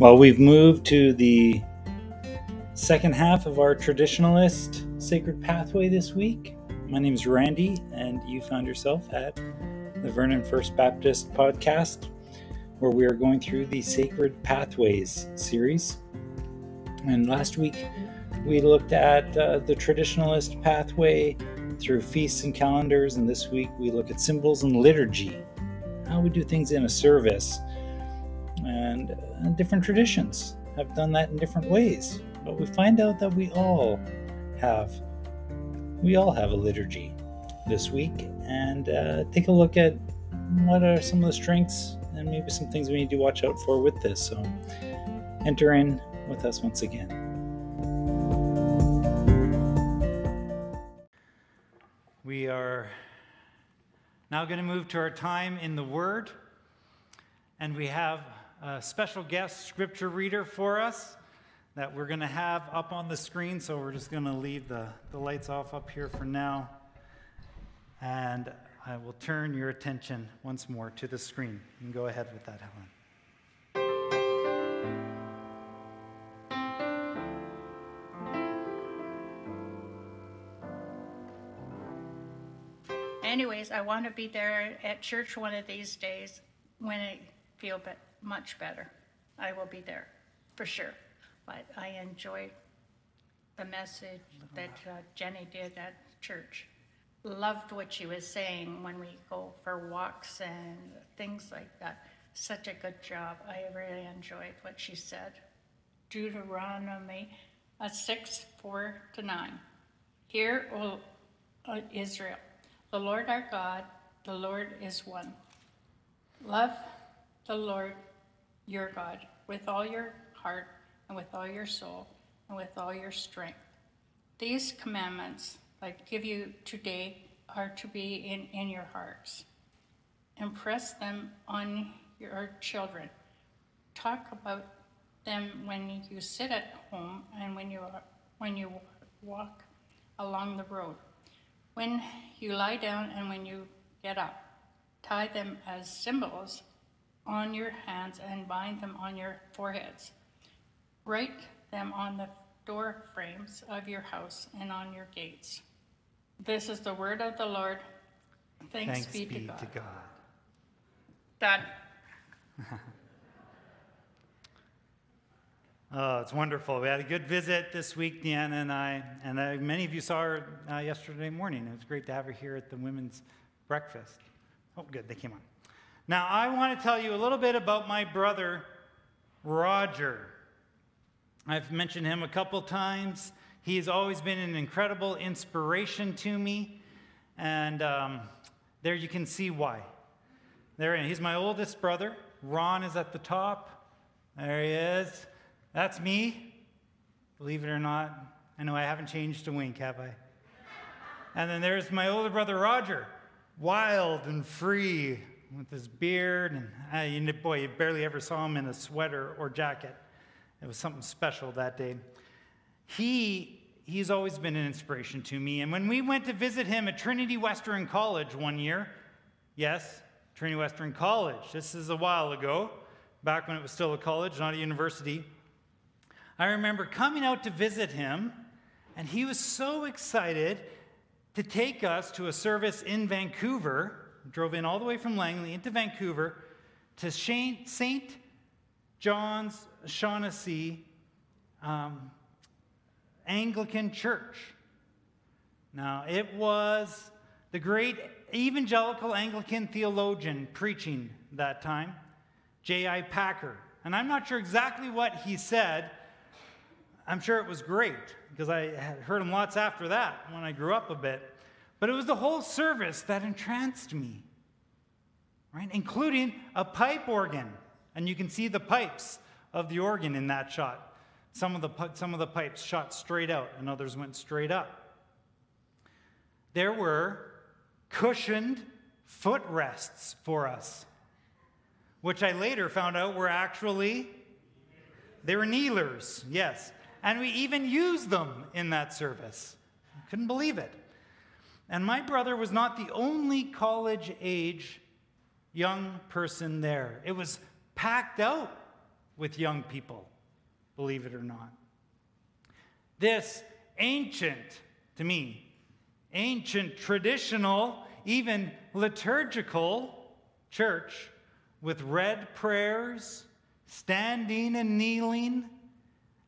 Well, we've moved to the second half of our traditionalist sacred pathway this week. My name is Randy, and you found yourself at the Vernon First Baptist podcast, where we are going through the Sacred Pathways series. And last week, we looked at uh, the traditionalist pathway through feasts and calendars, and this week we look at symbols and liturgy, how we do things in a service and uh, different traditions have done that in different ways. But we find out that we all have we all have a liturgy this week, and uh, take a look at what are some of the strengths and maybe some things we need to watch out for with this. So enter in with us once again. We are now going to move to our time in the Word, and we have a special guest scripture reader for us that we're going to have up on the screen. So we're just going to leave the, the lights off up here for now. And I will turn your attention once more to the screen. You can go ahead with that, Helen. Anyways, I want to be there at church one of these days when I feel better much better. I will be there for sure. But I enjoyed the message that uh, Jenny did at church. Loved what she was saying when we go for walks and things like that. Such a good job. I really enjoyed what she said. Deuteronomy uh, 6 4 to 9. Hear, O uh, Israel, the Lord our God, the Lord is one. Love the Lord your God with all your heart and with all your soul and with all your strength. These commandments I give you today are to be in, in your hearts. Impress them on your children. Talk about them when you sit at home and when you, when you walk along the road. When you lie down and when you get up, tie them as symbols on your hands and bind them on your foreheads. Write them on the door frames of your house and on your gates. This is the word of the Lord. Thanks, Thanks be, be, to God. to God. Done. Oh, it's wonderful. We had a good visit this week, Deanna and I, and uh, many of you saw her uh, yesterday morning. It was great to have her here at the women's breakfast. Oh, good, they came on. Now, I want to tell you a little bit about my brother, Roger. I've mentioned him a couple times. He's always been an incredible inspiration to me, and um, there you can see why. There, he's my oldest brother. Ron is at the top. There he is. That's me. Believe it or not, I know I haven't changed a wink, have I? And then there's my older brother, Roger. Wild and free, with his beard, and uh, you, boy, you barely ever saw him in a sweater or jacket. It was something special that day. He he's always been an inspiration to me. And when we went to visit him at Trinity Western College one year, yes, Trinity Western College. This is a while ago, back when it was still a college, not a university. I remember coming out to visit him, and he was so excited to take us to a service in Vancouver drove in all the way from Langley into Vancouver to St. John's Shaughnessy um, Anglican Church. Now, it was the great evangelical Anglican theologian preaching that time, J.I. Packer. And I'm not sure exactly what he said. I'm sure it was great because I had heard him lots after that when I grew up a bit. But it was the whole service that entranced me, right? Including a pipe organ. And you can see the pipes of the organ in that shot. Some of the, some of the pipes shot straight out, and others went straight up. There were cushioned footrests for us, which I later found out were actually they were kneelers, yes. And we even used them in that service. Couldn't believe it. And my brother was not the only college age young person there. It was packed out with young people, believe it or not. This ancient, to me, ancient, traditional, even liturgical church with read prayers, standing and kneeling,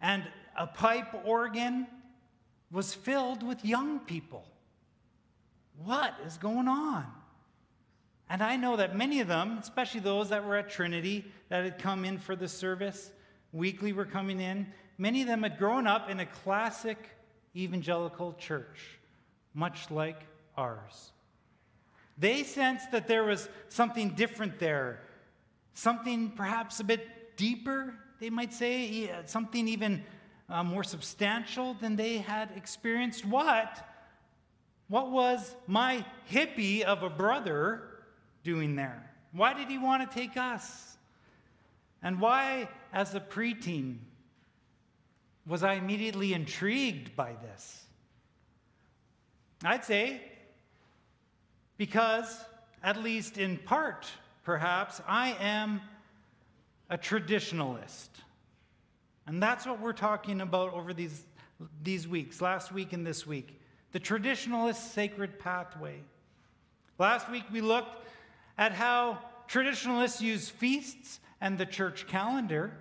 and a pipe organ was filled with young people. What is going on? And I know that many of them, especially those that were at Trinity, that had come in for the service, weekly were coming in, many of them had grown up in a classic evangelical church, much like ours. They sensed that there was something different there, something perhaps a bit deeper, they might say, something even uh, more substantial than they had experienced. What? What was my hippie of a brother doing there? Why did he want to take us? And why, as a preteen, was I immediately intrigued by this? I'd say because, at least in part, perhaps, I am a traditionalist. And that's what we're talking about over these, these weeks, last week and this week. The traditionalist sacred pathway. Last week we looked at how traditionalists use feasts and the church calendar,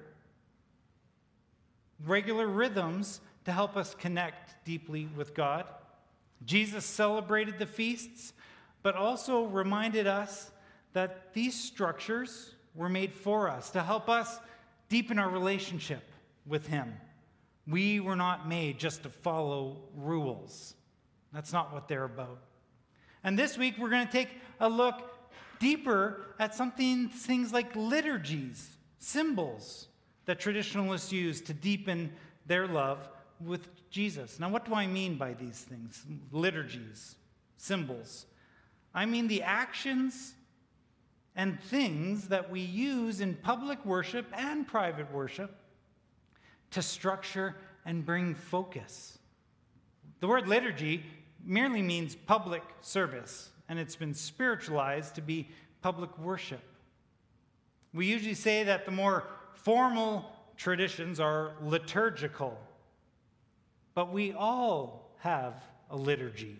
regular rhythms, to help us connect deeply with God. Jesus celebrated the feasts, but also reminded us that these structures were made for us to help us deepen our relationship with Him. We were not made just to follow rules. That's not what they're about. And this week, we're going to take a look deeper at something, things like liturgies, symbols that traditionalists use to deepen their love with Jesus. Now, what do I mean by these things? Liturgies, symbols. I mean the actions and things that we use in public worship and private worship to structure and bring focus. The word liturgy merely means public service, and it's been spiritualized to be public worship. We usually say that the more formal traditions are liturgical, but we all have a liturgy.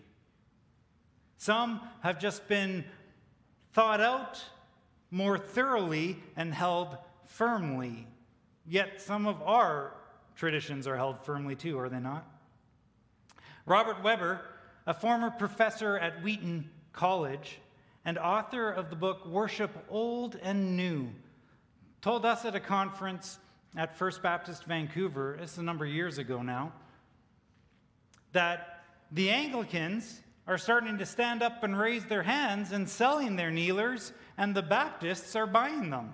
Some have just been thought out more thoroughly and held firmly. Yet some of our traditions are held firmly too, are they not? Robert Webber, a former professor at Wheaton College and author of the book Worship Old and New, told us at a conference at First Baptist Vancouver, it's a number of years ago now, that the Anglicans are starting to stand up and raise their hands and selling their kneelers, and the Baptists are buying them.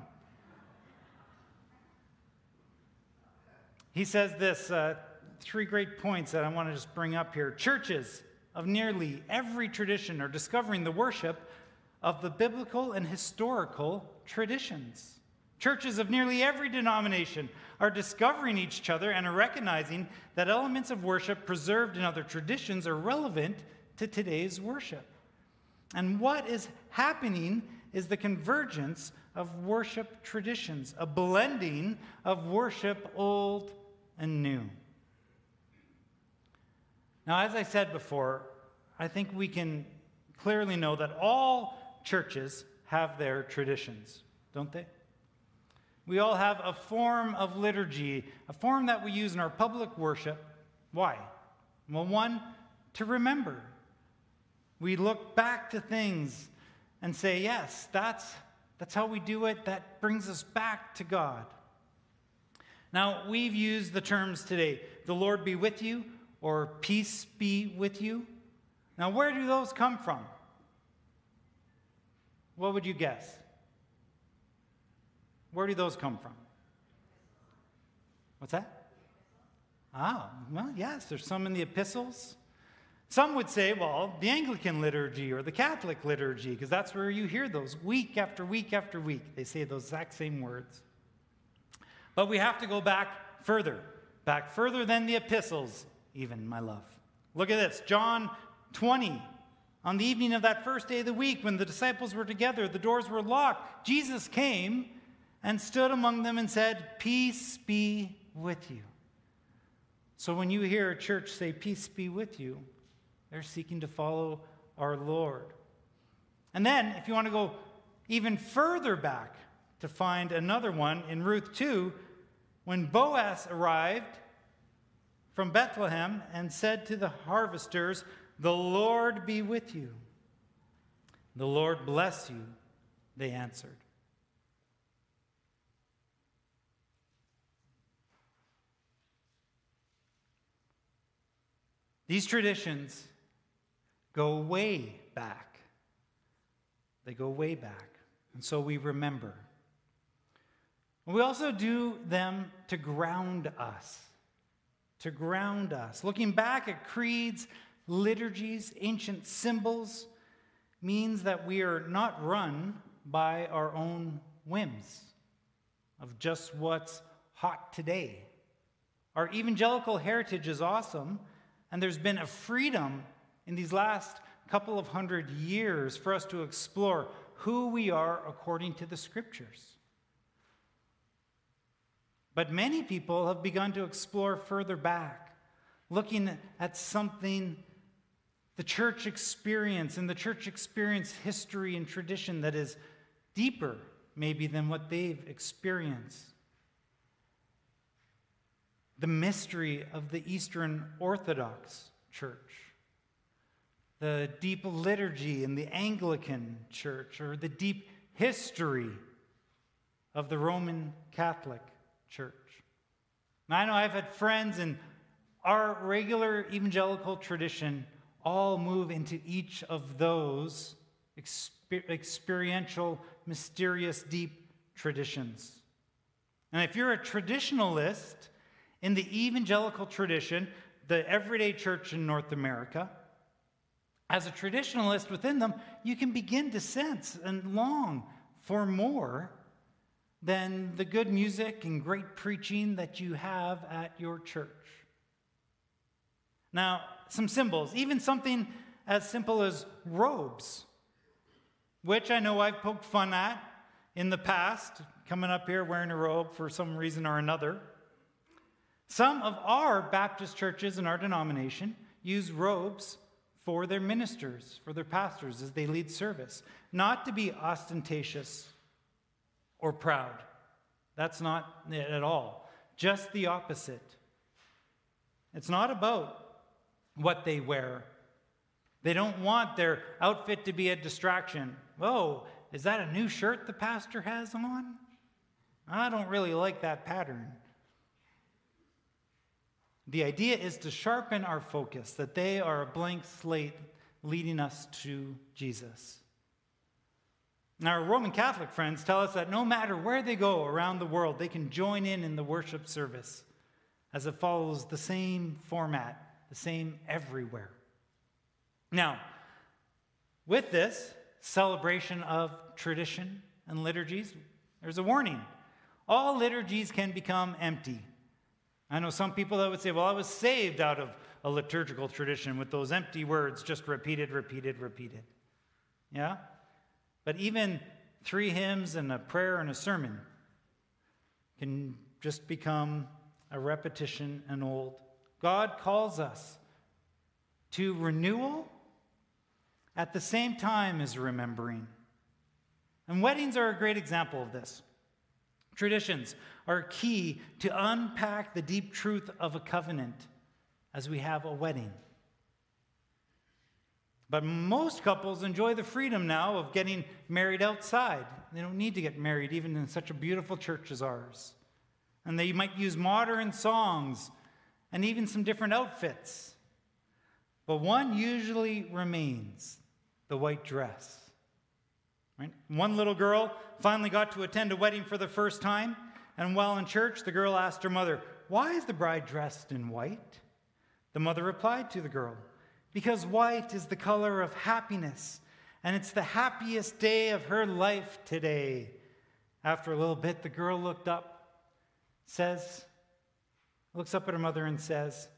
He says this uh, three great points that I want to just bring up here. Churches of nearly every tradition are discovering the worship of the biblical and historical traditions. Churches of nearly every denomination are discovering each other and are recognizing that elements of worship preserved in other traditions are relevant to today's worship. And what is happening is the convergence of worship traditions, a blending of worship old and new. Now, as I said before, I think we can clearly know that all churches have their traditions, don't they? We all have a form of liturgy, a form that we use in our public worship. Why? Well, one, to remember. We look back to things and say, yes, that's, that's how we do it. That brings us back to God. Now, we've used the terms today the Lord be with you or peace be with you. Now, where do those come from? What would you guess? Where do those come from? What's that? Ah, well, yes, there's some in the epistles. Some would say, well, the Anglican liturgy or the Catholic liturgy, because that's where you hear those week after week after week. They say those exact same words. But we have to go back further, back further than the epistles, even, my love. Look at this John 20. On the evening of that first day of the week, when the disciples were together, the doors were locked. Jesus came and stood among them and said, Peace be with you. So when you hear a church say, Peace be with you, they're seeking to follow our Lord. And then, if you want to go even further back to find another one in Ruth 2, when Boaz arrived from Bethlehem and said to the harvesters, The Lord be with you. The Lord bless you, they answered. These traditions go way back. They go way back. And so we remember. We also do them to ground us, to ground us. Looking back at creeds, liturgies, ancient symbols means that we are not run by our own whims of just what's hot today. Our evangelical heritage is awesome, and there's been a freedom in these last couple of hundred years for us to explore who we are according to the scriptures. But many people have begun to explore further back, looking at something the church experience and the church experience history and tradition that is deeper, maybe, than what they've experienced. The mystery of the Eastern Orthodox Church the deep liturgy in the Anglican Church or the deep history of the Roman Catholic Church. Now, I know I've had friends in our regular evangelical tradition all move into each of those exper- experiential, mysterious, deep traditions. And if you're a traditionalist in the evangelical tradition, the everyday church in North America, as a traditionalist within them, you can begin to sense and long for more than the good music and great preaching that you have at your church. Now, some symbols, even something as simple as robes, which I know I've poked fun at in the past, coming up here wearing a robe for some reason or another. Some of our Baptist churches in our denomination use robes for their ministers, for their pastors as they lead service, not to be ostentatious or proud. That's not it at all. Just the opposite. It's not about what they wear. They don't want their outfit to be a distraction. Oh, is that a new shirt the pastor has on? I don't really like that pattern. The idea is to sharpen our focus, that they are a blank slate leading us to Jesus. Now, our Roman Catholic friends tell us that no matter where they go around the world, they can join in in the worship service as it follows the same format, the same everywhere. Now, with this celebration of tradition and liturgies, there's a warning. All liturgies can become empty. I know some people that would say, well, I was saved out of a liturgical tradition with those empty words just repeated, repeated, repeated. Yeah? But even three hymns and a prayer and a sermon can just become a repetition and old. God calls us to renewal at the same time as remembering. And weddings are a great example of this. Traditions are key to unpack the deep truth of a covenant as we have a wedding. But most couples enjoy the freedom now of getting married outside. They don't need to get married even in such a beautiful church as ours. And they might use modern songs and even some different outfits. But one usually remains the white dress. Right? One little girl finally got to attend a wedding for the first time. And while in church, the girl asked her mother, Why is the bride dressed in white? The mother replied to the girl, Because white is the color of happiness, and it's the happiest day of her life today. After a little bit, the girl looked up, says, looks up at her mother and says,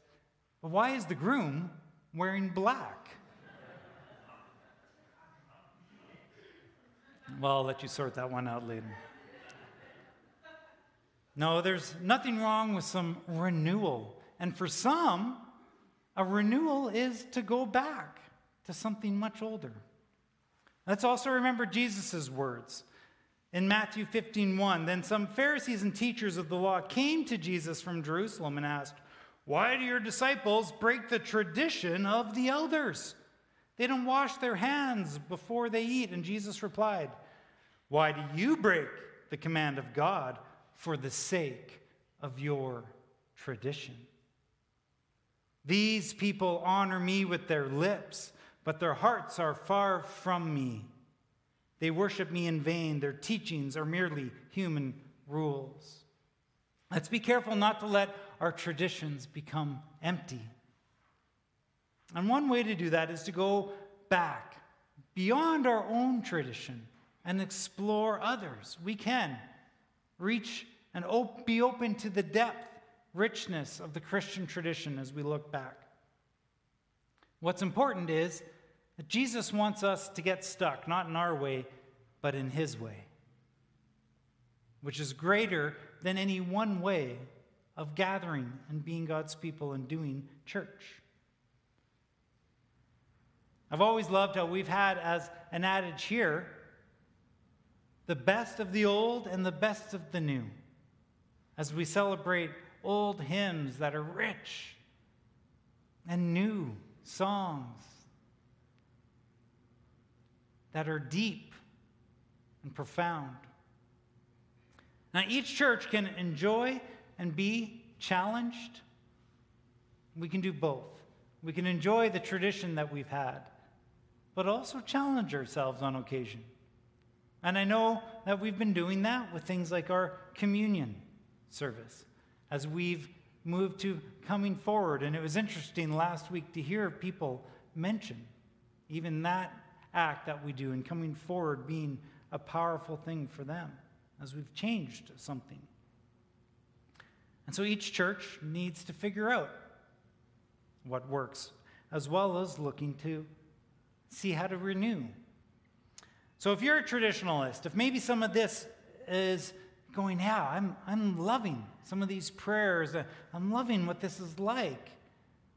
Why is the groom wearing black? well, I'll let you sort that one out later. No, there's nothing wrong with some renewal. And for some, a renewal is to go back to something much older. Let's also remember Jesus' words. In Matthew 15:1, then some Pharisees and teachers of the law came to Jesus from Jerusalem and asked, "Why do your disciples break the tradition of the elders? They don't wash their hands before they eat." And Jesus replied, "Why do you break the command of God for the sake of your tradition?" These people honor me with their lips, but their hearts are far from me. They worship me in vain. Their teachings are merely human rules. Let's be careful not to let our traditions become empty. And one way to do that is to go back beyond our own tradition and explore others. We can reach and op- be open to the depth richness of the Christian tradition as we look back. What's important is Jesus wants us to get stuck, not in our way, but in his way, which is greater than any one way of gathering and being God's people and doing church. I've always loved how we've had as an adage here the best of the old and the best of the new as we celebrate old hymns that are rich and new songs that are deep and profound. Now, each church can enjoy and be challenged. We can do both. We can enjoy the tradition that we've had, but also challenge ourselves on occasion. And I know that we've been doing that with things like our communion service as we've moved to coming forward. And it was interesting last week to hear people mention even that act that we do and coming forward being a powerful thing for them as we've changed something. And so each church needs to figure out what works, as well as looking to see how to renew. So if you're a traditionalist, if maybe some of this is going, yeah, I'm, I'm loving some of these prayers. Uh, I'm loving what this is like.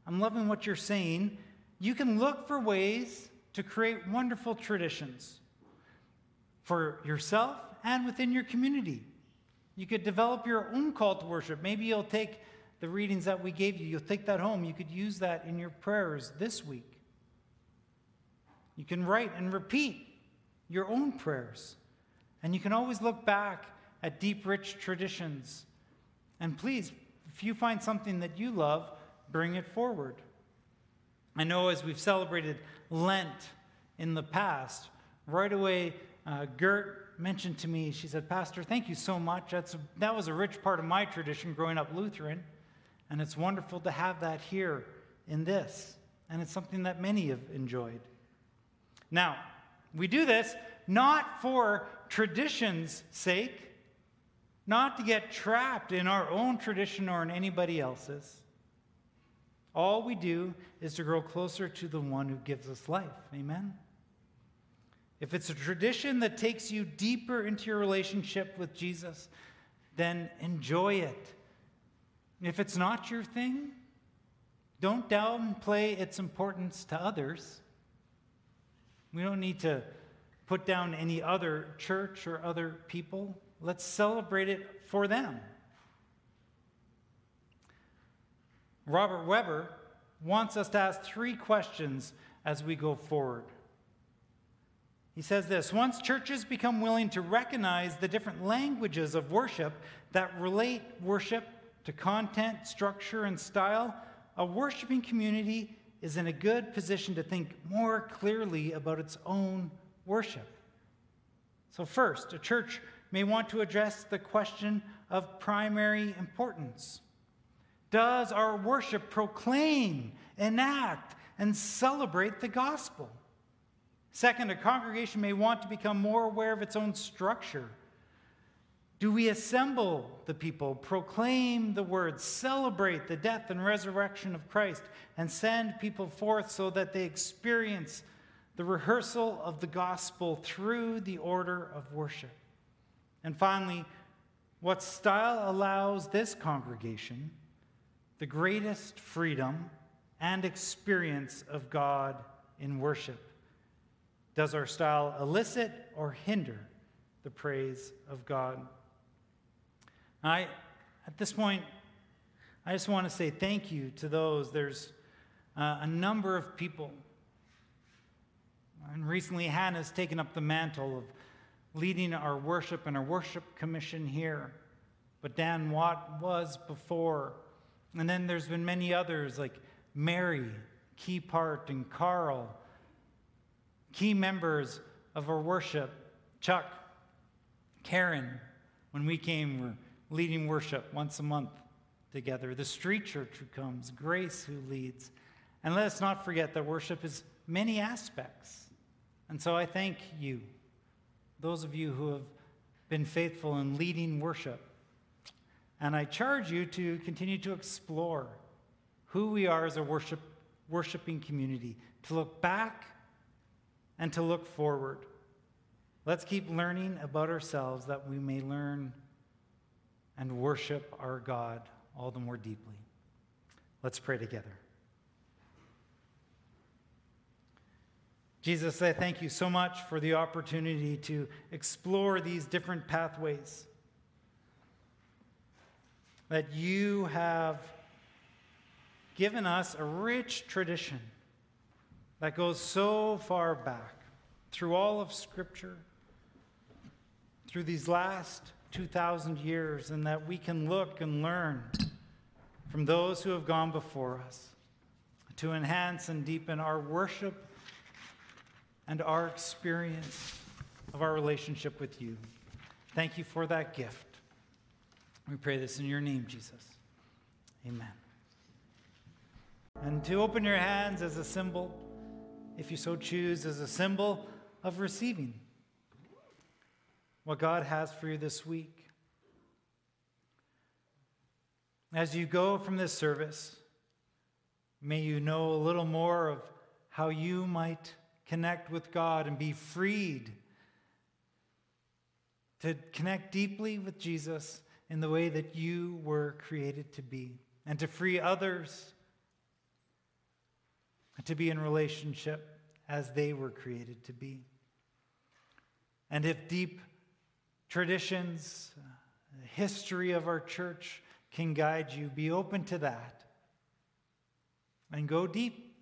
I'm loving what you're saying. You can look for ways to create wonderful traditions for yourself and within your community. You could develop your own call to worship. Maybe you'll take the readings that we gave you, you'll take that home. You could use that in your prayers this week. You can write and repeat your own prayers. And you can always look back at deep, rich traditions. And please, if you find something that you love, bring it forward. I know as we've celebrated Lent in the past, right away, uh, Gert mentioned to me, she said, Pastor, thank you so much. That's that was a rich part of my tradition growing up Lutheran, and it's wonderful to have that here in this. And it's something that many have enjoyed. Now, we do this not for tradition's sake, not to get trapped in our own tradition or in anybody else's. All we do is to grow closer to the one who gives us life. Amen? If it's a tradition that takes you deeper into your relationship with Jesus, then enjoy it. If it's not your thing, don't downplay its importance to others. We don't need to put down any other church or other people. Let's celebrate it for them. Robert Webber wants us to ask three questions as we go forward. He says this Once churches become willing to recognize the different languages of worship that relate worship to content, structure, and style, a worshiping community is in a good position to think more clearly about its own worship. So, first, a church may want to address the question of primary importance. Does our worship proclaim, enact, and celebrate the gospel? Second, a congregation may want to become more aware of its own structure. Do we assemble the people, proclaim the word, celebrate the death and resurrection of Christ, and send people forth so that they experience the rehearsal of the gospel through the order of worship? And finally, what style allows this congregation the greatest freedom and experience of God in worship? Does our style elicit or hinder the praise of God? I, at this point, I just want to say thank you to those. There's uh, a number of people. And recently, Hannah's taken up the mantle of leading our worship and our worship commission here. But Dan Watt was before. And then there's been many others like Mary, key part, and Carl, key members of our worship, Chuck, Karen, when we came, we're leading worship once a month together. The street church who comes, Grace who leads. And let us not forget that worship is many aspects. And so I thank you, those of you who have been faithful in leading worship. And I charge you to continue to explore who we are as a worship, worshiping community, to look back and to look forward. Let's keep learning about ourselves that we may learn and worship our God all the more deeply. Let's pray together. Jesus, I thank you so much for the opportunity to explore these different pathways that you have given us a rich tradition that goes so far back through all of Scripture, through these last 2,000 years, and that we can look and learn from those who have gone before us to enhance and deepen our worship and our experience of our relationship with you. Thank you for that gift. We pray this in your name, Jesus. Amen. And to open your hands as a symbol, if you so choose, as a symbol of receiving what God has for you this week. As you go from this service, may you know a little more of how you might connect with God and be freed to connect deeply with Jesus in the way that you were created to be, and to free others to be in relationship as they were created to be. And if deep traditions, history of our church can guide you, be open to that and go deep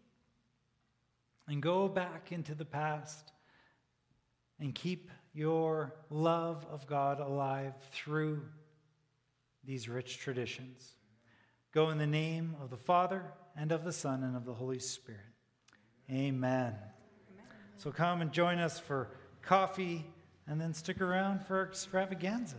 and go back into the past and keep your love of God alive through these rich traditions. Go in the name of the Father, and of the Son, and of the Holy Spirit. Amen. Amen. So come and join us for coffee, and then stick around for extravaganza.